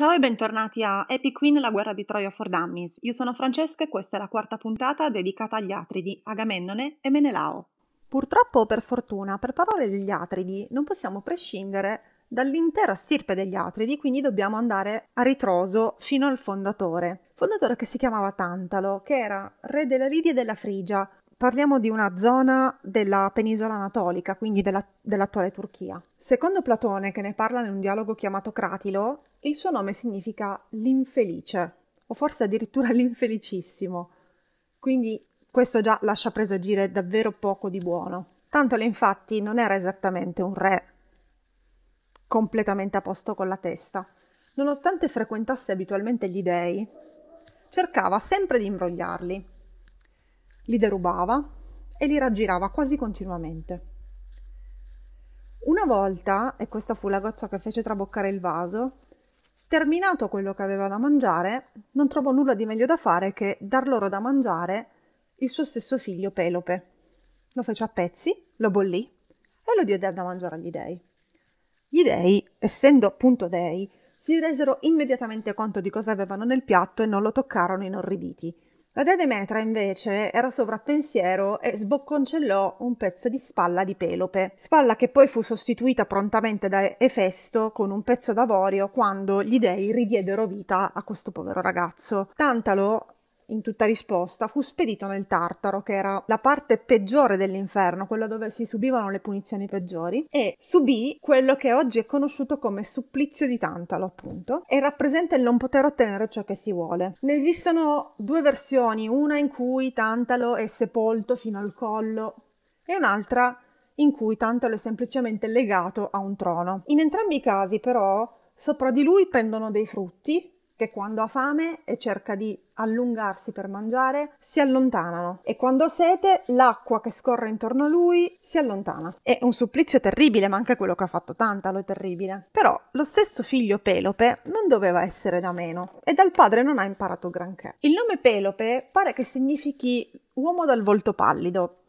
Ciao e bentornati a Epic Queen, la guerra di Troia for Dummies. Io sono Francesca e questa è la quarta puntata dedicata agli Atridi, Agamennone e Menelao. Purtroppo per fortuna, per parlare degli Atridi non possiamo prescindere dall'intera stirpe degli Atridi, quindi dobbiamo andare a ritroso fino al fondatore. Fondatore che si chiamava Tantalo, che era re della Lidia e della Frigia, parliamo di una zona della penisola anatolica, quindi della, dell'attuale Turchia. Secondo Platone, che ne parla in un dialogo chiamato Cratilo, il suo nome significa l'infelice, o forse addirittura l'infelicissimo. Quindi questo già lascia presagire davvero poco di buono. Tantole infatti non era esattamente un re completamente a posto con la testa. Nonostante frequentasse abitualmente gli dei, cercava sempre di imbrogliarli li derubava e li raggirava quasi continuamente. Una volta, e questa fu la goccia che fece traboccare il vaso, terminato quello che aveva da mangiare, non trovò nulla di meglio da fare che dar loro da mangiare il suo stesso figlio Pelope. Lo fece a pezzi, lo bollì e lo diede da mangiare agli dei. Gli dei, essendo appunto dei, si resero immediatamente conto di cosa avevano nel piatto e non lo toccarono inorriditi la dea Demetra invece era sovrappensiero e sbocconcellò un pezzo di spalla di Pelope, spalla che poi fu sostituita prontamente da Efesto con un pezzo d'avorio quando gli dei ridiedero vita a questo povero ragazzo. Tantalo in tutta risposta, fu spedito nel Tartaro, che era la parte peggiore dell'inferno, quella dove si subivano le punizioni peggiori, e subì quello che oggi è conosciuto come supplizio di Tantalo, appunto, e rappresenta il non poter ottenere ciò che si vuole. Ne esistono due versioni, una in cui Tantalo è sepolto fino al collo e un'altra in cui Tantalo è semplicemente legato a un trono. In entrambi i casi, però, sopra di lui pendono dei frutti che quando ha fame e cerca di allungarsi per mangiare si allontanano e quando ha sete l'acqua che scorre intorno a lui si allontana. È un supplizio terribile, ma anche quello che ha fatto Tantalo è terribile. Però lo stesso figlio Pelope non doveva essere da meno e dal padre non ha imparato granché. Il nome Pelope pare che significhi uomo dal volto pallido,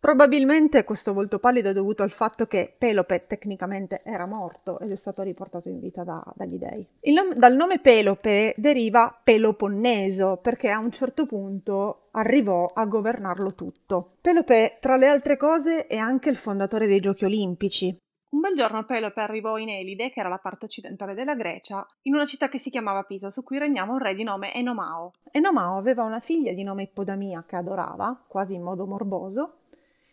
Probabilmente questo volto pallido è dovuto al fatto che Pelope tecnicamente era morto ed è stato riportato in vita da, dagli dei. Nome, dal nome Pelope deriva Peloponneso perché a un certo punto arrivò a governarlo tutto. Pelope, tra le altre cose, è anche il fondatore dei giochi olimpici. Un bel giorno Pelope arrivò in Elide, che era la parte occidentale della Grecia, in una città che si chiamava Pisa, su cui regnava un re di nome Enomao. Enomao aveva una figlia di nome Ippodamia che adorava, quasi in modo morboso,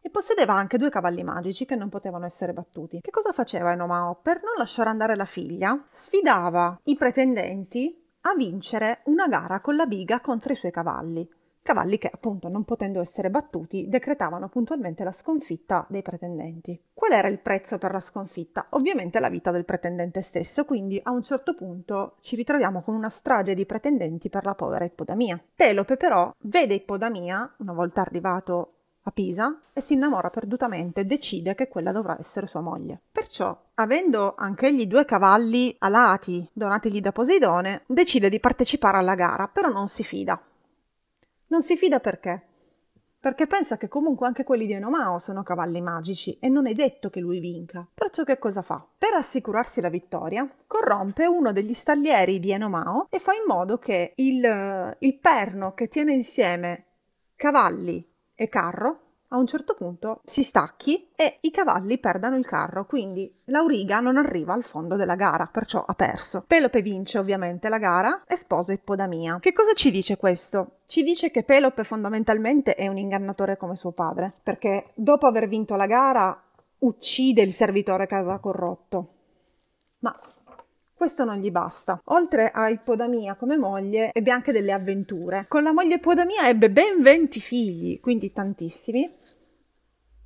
e possedeva anche due cavalli magici che non potevano essere battuti. Che cosa faceva Enomao? Per non lasciare andare la figlia, sfidava i pretendenti a vincere una gara con la biga contro i suoi cavalli. Cavalli che, appunto, non potendo essere battuti, decretavano puntualmente la sconfitta dei pretendenti. Qual era il prezzo per la sconfitta? Ovviamente la vita del pretendente stesso, quindi a un certo punto ci ritroviamo con una strage di pretendenti per la povera Ippodamia. Pelope però vede Ippodamia, una volta arrivato a Pisa e si innamora perdutamente e decide che quella dovrà essere sua moglie. Perciò, avendo anch'egli due cavalli alati donatigli da Poseidone, decide di partecipare alla gara, però non si fida. Non si fida perché? Perché pensa che comunque anche quelli di Enomao sono cavalli magici e non è detto che lui vinca. Perciò che cosa fa? Per assicurarsi la vittoria, corrompe uno degli stallieri di Enomao e fa in modo che il, il perno che tiene insieme cavalli e carro a un certo punto si stacchi e i cavalli perdano il carro, quindi Lauriga non arriva al fondo della gara, perciò ha perso. Pelope vince ovviamente la gara e sposa Ippodamia. Che cosa ci dice questo? Ci dice che Pelope fondamentalmente è un ingannatore come suo padre, perché dopo aver vinto la gara uccide il servitore che aveva corrotto. Ma questo non gli basta. Oltre a Ippodamia come moglie, ebbe anche delle avventure. Con la moglie Ippodamia ebbe ben 20 figli, quindi tantissimi,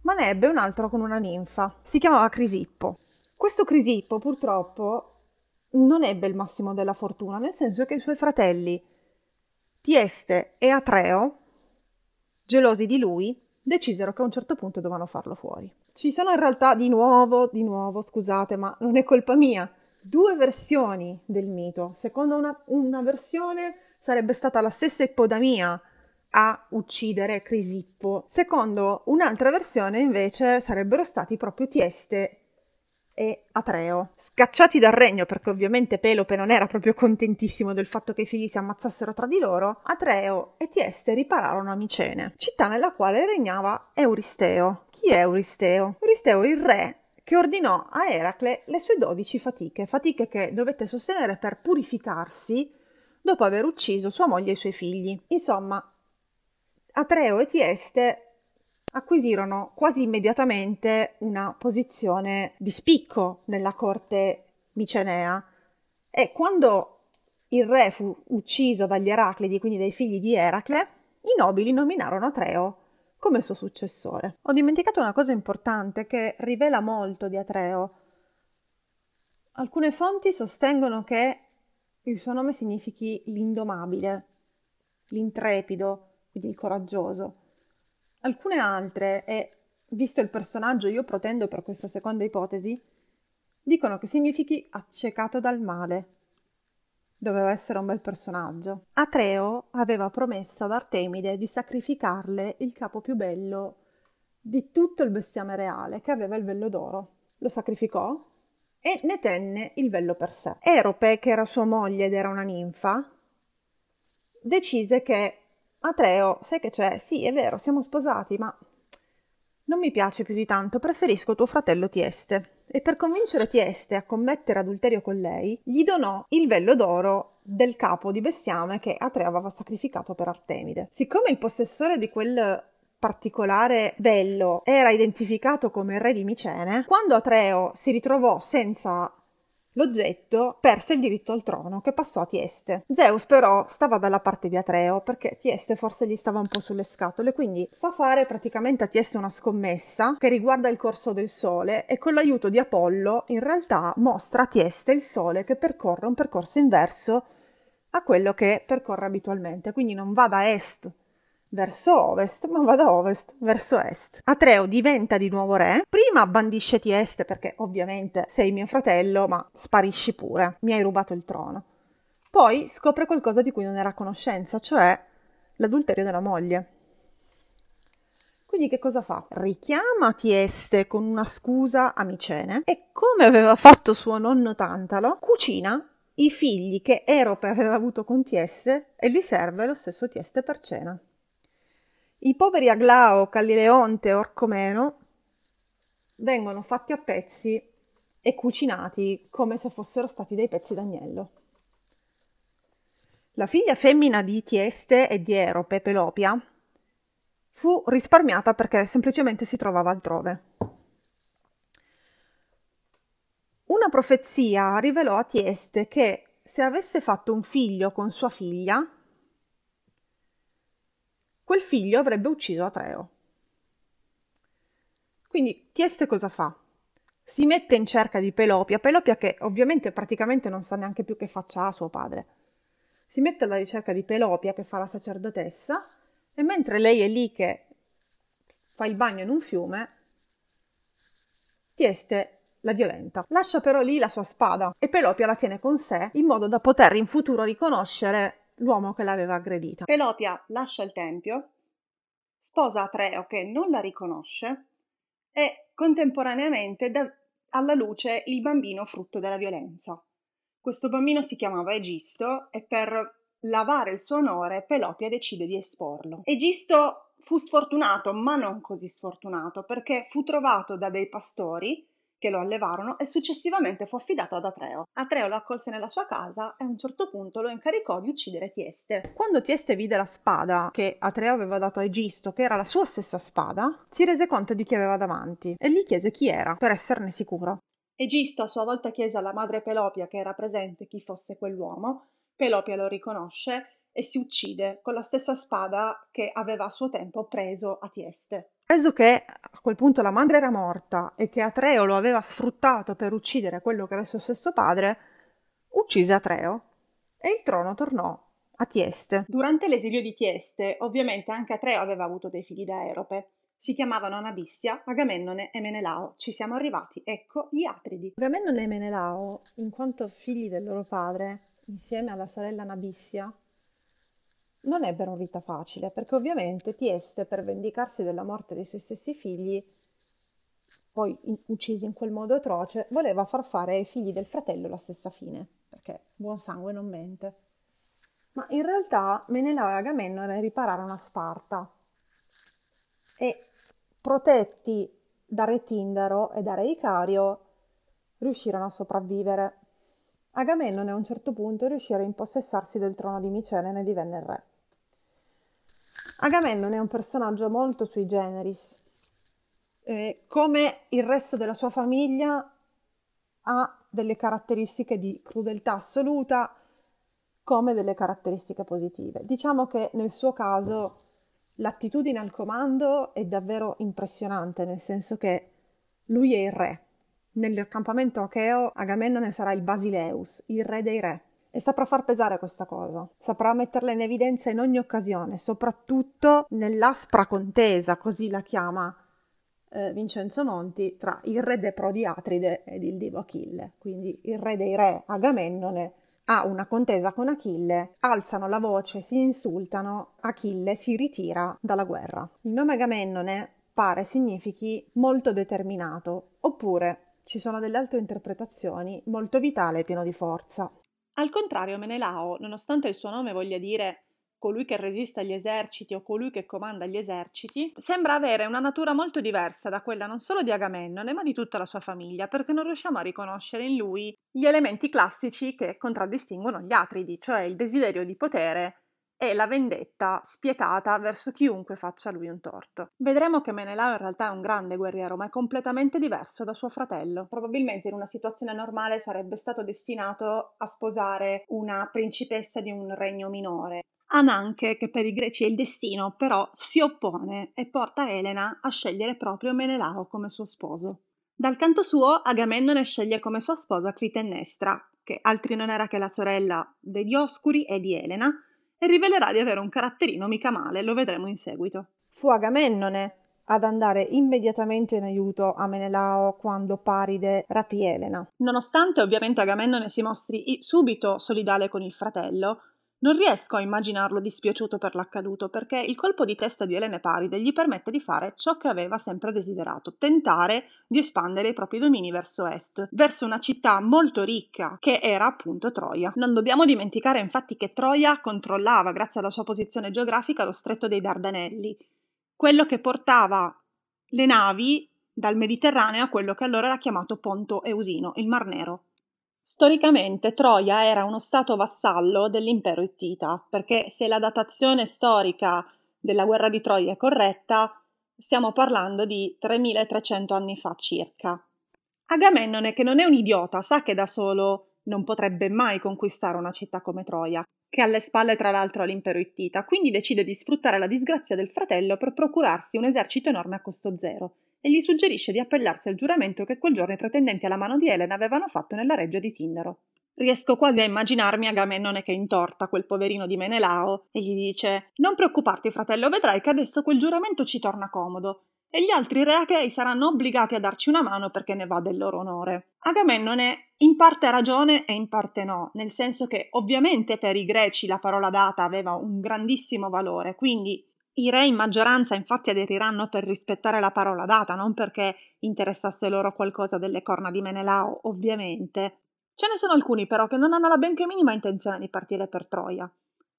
ma ne ebbe un altro con una ninfa. Si chiamava Crisippo. Questo Crisippo purtroppo non ebbe il massimo della fortuna, nel senso che i suoi fratelli Tieste e Atreo, gelosi di lui, decisero che a un certo punto dovevano farlo fuori. Ci sono in realtà di nuovo, di nuovo, scusate, ma non è colpa mia, due versioni del mito. Secondo una, una versione sarebbe stata la stessa Ippodamia a uccidere Crisippo. Secondo un'altra versione, invece, sarebbero stati proprio Tieste e Atreo. Scacciati dal regno perché ovviamente Pelope non era proprio contentissimo del fatto che i figli si ammazzassero tra di loro, Atreo e Tieste ripararono a Micene, città nella quale regnava Euristeo. Chi è Euristeo? Euristeo è il re che ordinò a Eracle le sue dodici fatiche, fatiche che dovette sostenere per purificarsi dopo aver ucciso sua moglie e i suoi figli. Insomma, Atreo e Tieste acquisirono quasi immediatamente una posizione di spicco nella corte micenea e quando il re fu ucciso dagli Eraclidi, quindi dai figli di Eracle, i nobili nominarono Atreo come suo successore. Ho dimenticato una cosa importante che rivela molto di Atreo. Alcune fonti sostengono che il suo nome significhi l'indomabile, l'intrepido, quindi il coraggioso. Alcune altre, e visto il personaggio io protendo per questa seconda ipotesi, dicono che significhi accecato dal male. Doveva essere un bel personaggio. Atreo aveva promesso ad Artemide di sacrificarle il capo più bello di tutto il bestiame reale, che aveva il vello d'oro. Lo sacrificò e ne tenne il vello per sé. Erope, che era sua moglie ed era una ninfa, decise che Atreo, sai che c'è? Sì, è vero, siamo sposati, ma non mi piace più di tanto, preferisco tuo fratello Tieste. E per convincere Tieste a commettere adulterio con lei, gli donò il vello d'oro del capo di bestiame che Atreo aveva sacrificato per Artemide. Siccome il possessore di quel particolare vello era identificato come re di Micene, quando Atreo si ritrovò senza L'oggetto perse il diritto al trono, che passò a Tieste. Zeus però stava dalla parte di Atreo, perché Tieste forse gli stava un po' sulle scatole, quindi fa fare praticamente a Tieste una scommessa che riguarda il corso del Sole e con l'aiuto di Apollo in realtà mostra a Tieste il Sole che percorre un percorso inverso a quello che percorre abitualmente, quindi non va da est verso ovest, ma va da ovest verso est. Atreo diventa di nuovo re, prima bandisce Tieste perché ovviamente sei mio fratello, ma sparisci pure, mi hai rubato il trono. Poi scopre qualcosa di cui non era a conoscenza, cioè l'adulterio della moglie. Quindi che cosa fa? Richiama Tieste con una scusa a Micene e come aveva fatto suo nonno Tantalo, cucina i figli che Erope aveva avuto con Tieste e li serve lo stesso Tieste per cena. I poveri Aglao, Callileonte e Orcomeno vengono fatti a pezzi e cucinati come se fossero stati dei pezzi d'agnello. La figlia femmina di Tieste e di Erope, Pelopia, fu risparmiata perché semplicemente si trovava altrove. Una profezia rivelò a Tieste che se avesse fatto un figlio con sua figlia, quel figlio avrebbe ucciso Atreo. Quindi Tieste cosa fa? Si mette in cerca di Pelopia, Pelopia che ovviamente praticamente non sa neanche più che faccia a suo padre. Si mette alla ricerca di Pelopia che fa la sacerdotessa e mentre lei è lì che fa il bagno in un fiume, Tieste la violenta. Lascia però lì la sua spada e Pelopia la tiene con sé in modo da poter in futuro riconoscere l'uomo che l'aveva aggredita. Pelopia lascia il tempio, sposa Atreo che non la riconosce e contemporaneamente dà alla luce il bambino frutto della violenza. Questo bambino si chiamava Egisto e per lavare il suo onore Pelopia decide di esporlo. Egisto fu sfortunato, ma non così sfortunato, perché fu trovato da dei pastori che lo allevarono e successivamente fu affidato ad Atreo. Atreo lo accolse nella sua casa e a un certo punto lo incaricò di uccidere Tieste. Quando Tieste vide la spada che Atreo aveva dato a Egisto, che era la sua stessa spada, si rese conto di chi aveva davanti e gli chiese chi era, per esserne sicuro. Egisto a sua volta chiese alla madre Pelopia che era presente chi fosse quell'uomo, Pelopia lo riconosce e si uccide con la stessa spada che aveva a suo tempo preso a Tieste. Preso che a quel punto la madre era morta e che Atreo lo aveva sfruttato per uccidere quello che era il suo stesso padre, uccise Atreo e il trono tornò a Tieste. Durante l'esilio di Tieste, ovviamente anche Atreo aveva avuto dei figli da Erope. Si chiamavano Anabissia, Agamennone e Menelao. Ci siamo arrivati, ecco gli Atridi. Agamennone e Menelao, in quanto figli del loro padre, insieme alla sorella Anabissia, non ebbero vita facile, perché ovviamente Tieste, per vendicarsi della morte dei suoi stessi figli, poi in- uccisi in quel modo atroce, voleva far fare ai figli del fratello la stessa fine, perché buon sangue non mente. Ma in realtà Menelao e Agamennone ripararono a Sparta e protetti da re Tindaro e da re Icario riuscirono a sopravvivere. Agamennone a un certo punto riuscì a impossessarsi del trono di Micene e ne divenne il re. Agamennone è un personaggio molto sui generis. Eh, come il resto della sua famiglia ha delle caratteristiche di crudeltà assoluta come delle caratteristiche positive. Diciamo che nel suo caso l'attitudine al comando è davvero impressionante, nel senso che lui è il re. Nell'accampamento acheo Agamennone sarà il Basileus, il re dei re, e saprà far pesare questa cosa, saprà metterla in evidenza in ogni occasione, soprattutto nell'aspra contesa, così la chiama eh, Vincenzo Monti, tra il re de Prodiatride ed il divo Achille. Quindi il re dei re Agamennone ha una contesa con Achille, alzano la voce, si insultano, Achille si ritira dalla guerra. Il nome Agamennone pare significhi molto determinato, oppure ci sono delle altre interpretazioni, molto vitale e pieno di forza. Al contrario, Menelao, nonostante il suo nome voglia dire colui che resiste agli eserciti o colui che comanda gli eserciti, sembra avere una natura molto diversa da quella non solo di Agamennone, ma di tutta la sua famiglia, perché non riusciamo a riconoscere in lui gli elementi classici che contraddistinguono gli Atridi, cioè il desiderio di potere e la vendetta spietata verso chiunque faccia a lui un torto. Vedremo che Menelao in realtà è un grande guerriero, ma è completamente diverso da suo fratello. Probabilmente in una situazione normale sarebbe stato destinato a sposare una principessa di un regno minore, Ananche, che per i greci è il destino, però si oppone e porta Elena a scegliere proprio Menelao come suo sposo. Dal canto suo, Agamennone sceglie come sua sposa Clitennestra, che altri non era che la sorella dei Dioscuri e di Elena, e rivelerà di avere un caratterino mica male, lo vedremo in seguito. Fu Agamennone ad andare immediatamente in aiuto a Menelao quando Paride rapì Elena. Nonostante ovviamente Agamennone si mostri subito solidale con il fratello, non riesco a immaginarlo dispiaciuto per l'accaduto perché il colpo di testa di Elene Paride gli permette di fare ciò che aveva sempre desiderato, tentare di espandere i propri domini verso est, verso una città molto ricca che era appunto Troia. Non dobbiamo dimenticare infatti che Troia controllava, grazie alla sua posizione geografica, lo stretto dei Dardanelli, quello che portava le navi dal Mediterraneo a quello che allora era chiamato Ponto Eusino, il Mar Nero. Storicamente Troia era uno stato vassallo dell'impero ittita, perché se la datazione storica della guerra di Troia è corretta, stiamo parlando di 3300 anni fa circa. Agamennone, che non è un idiota, sa che da solo non potrebbe mai conquistare una città come Troia, che ha alle spalle tra l'altro l'impero ittita, quindi decide di sfruttare la disgrazia del fratello per procurarsi un esercito enorme a costo zero e gli suggerisce di appellarsi al giuramento che quel giorno i pretendenti alla mano di Elena avevano fatto nella reggia di Tindaro. Riesco quasi a immaginarmi Agamennone che intorta quel poverino di Menelao e gli dice: Non preoccuparti, fratello, vedrai che adesso quel giuramento ci torna comodo e gli altri re achei saranno obbligati a darci una mano perché ne va del loro onore. Agamennone in parte ha ragione e in parte no, nel senso che ovviamente per i greci la parola data aveva un grandissimo valore, quindi i re in maggioranza infatti aderiranno per rispettare la parola data, non perché interessasse loro qualcosa delle corna di Menelao, ovviamente. Ce ne sono alcuni però che non hanno la benché minima intenzione di partire per Troia.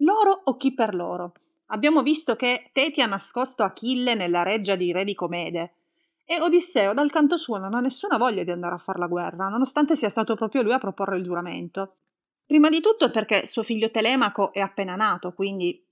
Loro o chi per loro. Abbiamo visto che Teti ha nascosto Achille nella reggia di re di Comede e Odisseo dal canto suo non ha nessuna voglia di andare a fare la guerra, nonostante sia stato proprio lui a proporre il giuramento. Prima di tutto perché suo figlio Telemaco è appena nato, quindi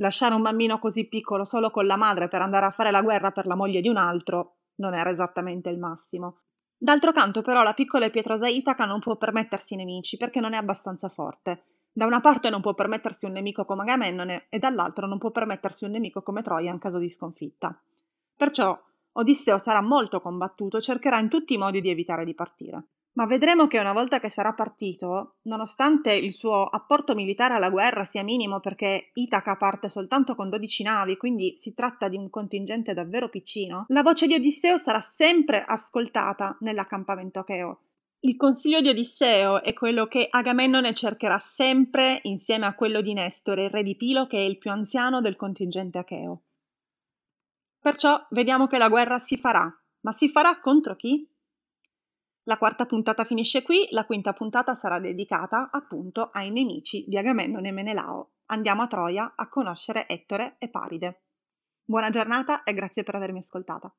Lasciare un bambino così piccolo solo con la madre per andare a fare la guerra per la moglie di un altro non era esattamente il massimo. D'altro canto, però, la piccola e pietosa Itaca non può permettersi nemici perché non è abbastanza forte. Da una parte non può permettersi un nemico come Agamennone e dall'altro non può permettersi un nemico come Troia in caso di sconfitta. Perciò Odisseo sarà molto combattuto e cercherà in tutti i modi di evitare di partire. Ma vedremo che una volta che sarà partito, nonostante il suo apporto militare alla guerra sia minimo perché Itaca parte soltanto con 12 navi, quindi si tratta di un contingente davvero piccino, la voce di Odisseo sarà sempre ascoltata nell'accampamento acheo. Il consiglio di Odisseo è quello che Agamennone cercherà sempre insieme a quello di Nestore, il re di Pilo, che è il più anziano del contingente acheo. Perciò vediamo che la guerra si farà, Ma si farà contro chi? La quarta puntata finisce qui, la quinta puntata sarà dedicata appunto ai nemici di Agamennone e Menelao. Andiamo a Troia a conoscere Ettore e Paride. Buona giornata e grazie per avermi ascoltata.